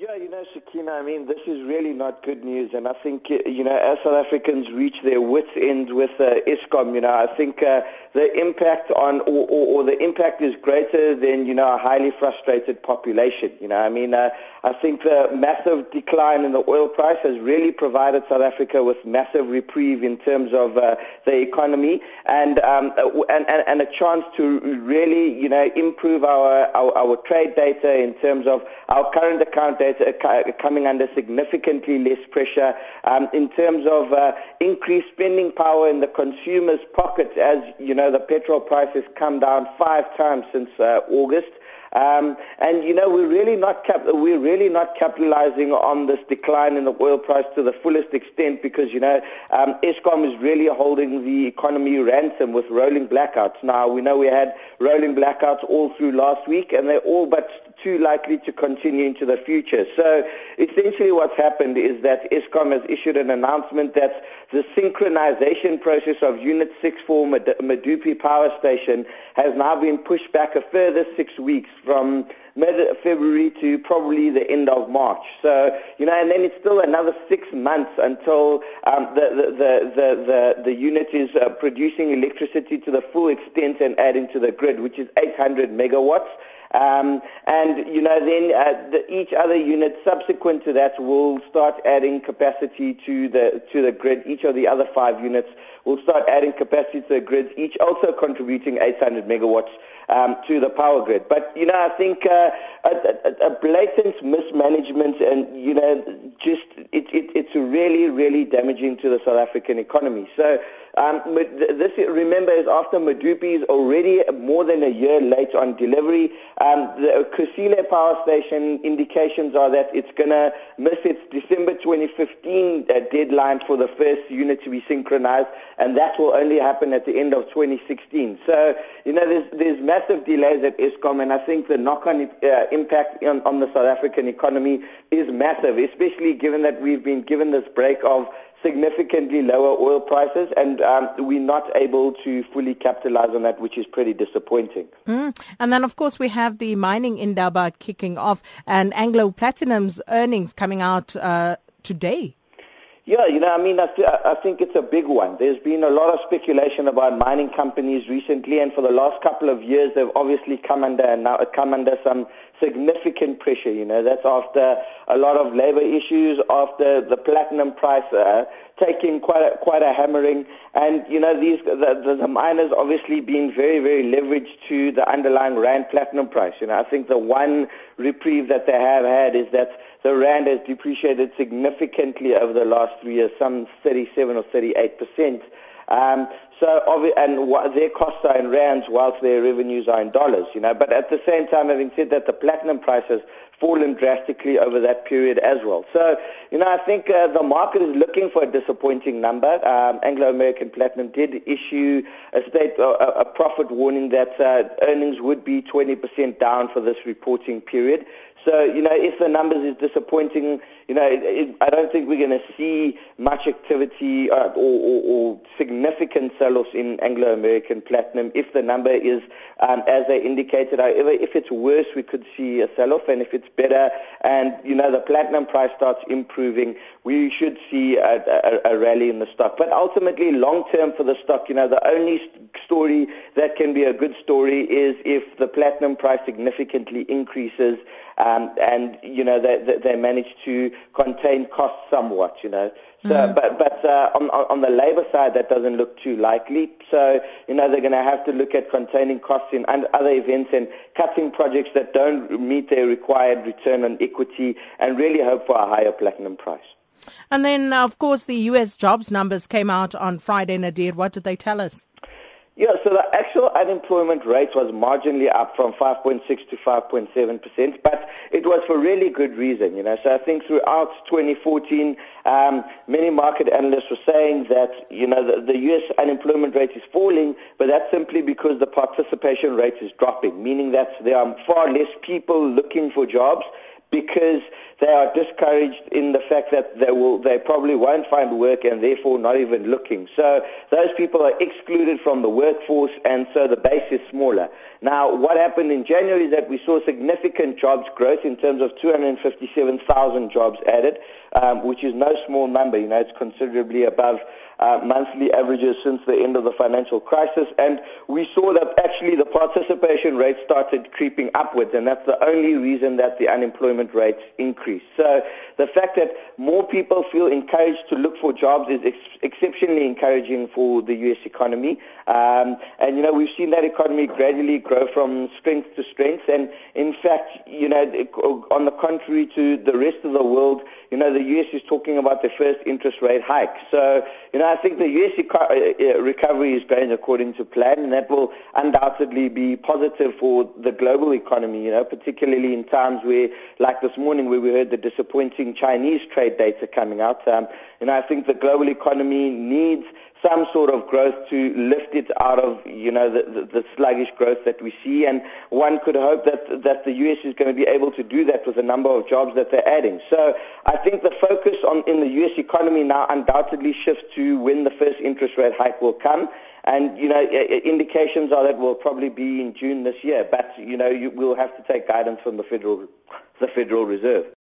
Yeah, you know, Sakina, I mean, this is really not good news. And I think, you know, as South Africans reach their wits' end with uh, Eskom, you know, I think uh, the impact on, or, or, or, the impact is greater than, you know, a highly frustrated population. You know, I mean, uh, I think the massive decline in the oil price has really provided South Africa with massive reprieve in terms of uh, the economy and, um, and, and, and a chance to really, you know, improve our, our, our trade data in terms of our current account data coming under significantly less pressure um, in terms of uh, increased spending power in the consumer's pockets as, you know, the petrol price has come down five times since uh, August. Um, and you know we're really not cap- we're really not capitalizing on this decline in the oil price to the fullest extent because you know um, Eskom is really holding the economy ransom with rolling blackouts. Now we know we had rolling blackouts all through last week, and they're all but too likely to continue into the future. So essentially what's happened is that Eskom has issued an announcement that the synchronization process of Unit 6 for Medupi Power Station has now been pushed back a further six weeks from mid-February to probably the end of March. So, you know, and then it's still another six months until um, the, the, the, the, the, unit is uh, producing electricity to the full extent and adding to the grid, which is 800 megawatts. Um, and, you know, then uh, the, each other unit subsequent to that will start adding capacity to the, to the grid. Each of the other five units will start adding capacity to the grids, each also contributing 800 megawatts um, to the power grid. But, you know, I think uh, a, a, a, blatant mismanagement and, you know, just it, it, it's really, really damaging to the South African economy. So um, this, remember, is after Medupi is already more than a year late on delivery. Um, the Kusile power station indications are that it's going to miss its December 2015 uh, deadline for the first unit to be synchronized, and that will only happen at the end of 2016. So, you know, there's, there's massive delays at Eskom, and I think the knock-on uh, impact on, on the South African economy is massive, especially given that we've been given this break of significantly lower oil prices, and um, we're not able to fully capitalize on that, which is pretty disappointing. Mm. And then, of course, we have the mining indaba kicking off, and Anglo Platinum's earnings coming out uh, today. Yeah, you know, I mean, I, th- I think it's a big one. There's been a lot of speculation about mining companies recently, and for the last couple of years, they've obviously come under now come under some significant pressure. You know, that's after a lot of labor issues, after the platinum price uh, taking quite a, quite a hammering, and you know, these the, the, the miners obviously being very very leveraged to the underlying rand platinum price. You know, I think the one reprieve that they have had is that the rand has depreciated significantly over the last three years, some 37 or 38 percent. Um, so, and their costs are in rands whilst their revenues are in dollars, you know. But at the same time, having said that, the platinum prices fallen drastically over that period as well. So, you know, I think uh, the market is looking for a disappointing number. Um, Anglo American Platinum did issue a state, uh, a profit warning that uh, earnings would be 20% down for this reporting period. So, you know, if the numbers is disappointing, you know, it, it, I don't think we're going to see much activity uh, or, or, or, significant sell-offs in Anglo-American Platinum if the number is um, as they indicated. However, if it's worse, we could see a sell-off, and if it's better and, you know, the platinum price starts improving, we should see a, a, a rally in the stock. But ultimately, long-term for the stock, you know, the only story that can be a good story is if the platinum price significantly increases um, and you know they, they managed to contain costs somewhat. You know, so mm. but but uh, on on the labour side that doesn't look too likely. So you know they're going to have to look at containing costs in other events and cutting projects that don't meet their required return on equity, and really hope for a higher platinum price. And then, of course, the U.S. jobs numbers came out on Friday. Nadir, what did they tell us? Yeah, so the actual unemployment rate was marginally up from 5.6 to 5.7 percent, but it was for really good reason, you know. So I think throughout 2014, um, many market analysts were saying that, you know, the, the U.S. unemployment rate is falling, but that's simply because the participation rate is dropping, meaning that there are far less people looking for jobs because they are discouraged in the fact that they will they probably won't find work and therefore not even looking. So those people are excluded from the workforce and so the base is smaller. Now what happened in January is that we saw significant jobs growth in terms of 257,000 jobs added, um, which is no small number. You know, it's considerably above uh, monthly averages since the end of the financial crisis. And we saw that actually the participation rate started creeping upwards, and that's the only reason that the unemployment rates increased. So the fact that more people feel encouraged to look for jobs is ex- exceptionally encouraging for the U.S. economy. Um, and, you know, we've seen that economy gradually grow from strength to strength. And, in fact, you know, on the contrary to the rest of the world, you know, the U.S. is talking about the first interest rate hike. So, you know, I think the U.S. Eco- uh, uh, recovery is going according to plan, and that will undoubtedly be positive for the global economy, you know, particularly in times where, like this morning, where we heard the disappointing Chinese trade data coming out. Um, you know, I think the global economy needs some sort of growth to lift it out of, you know, the, the, the, sluggish growth that we see. And one could hope that, that the U.S. is going to be able to do that with the number of jobs that they're adding. So I think the focus on in the U.S. economy now undoubtedly shifts to when the first interest rate hike will come. And, you know, indications are that will probably be in June this year. But, you know, you, we'll have to take guidance from the Federal, the Federal Reserve.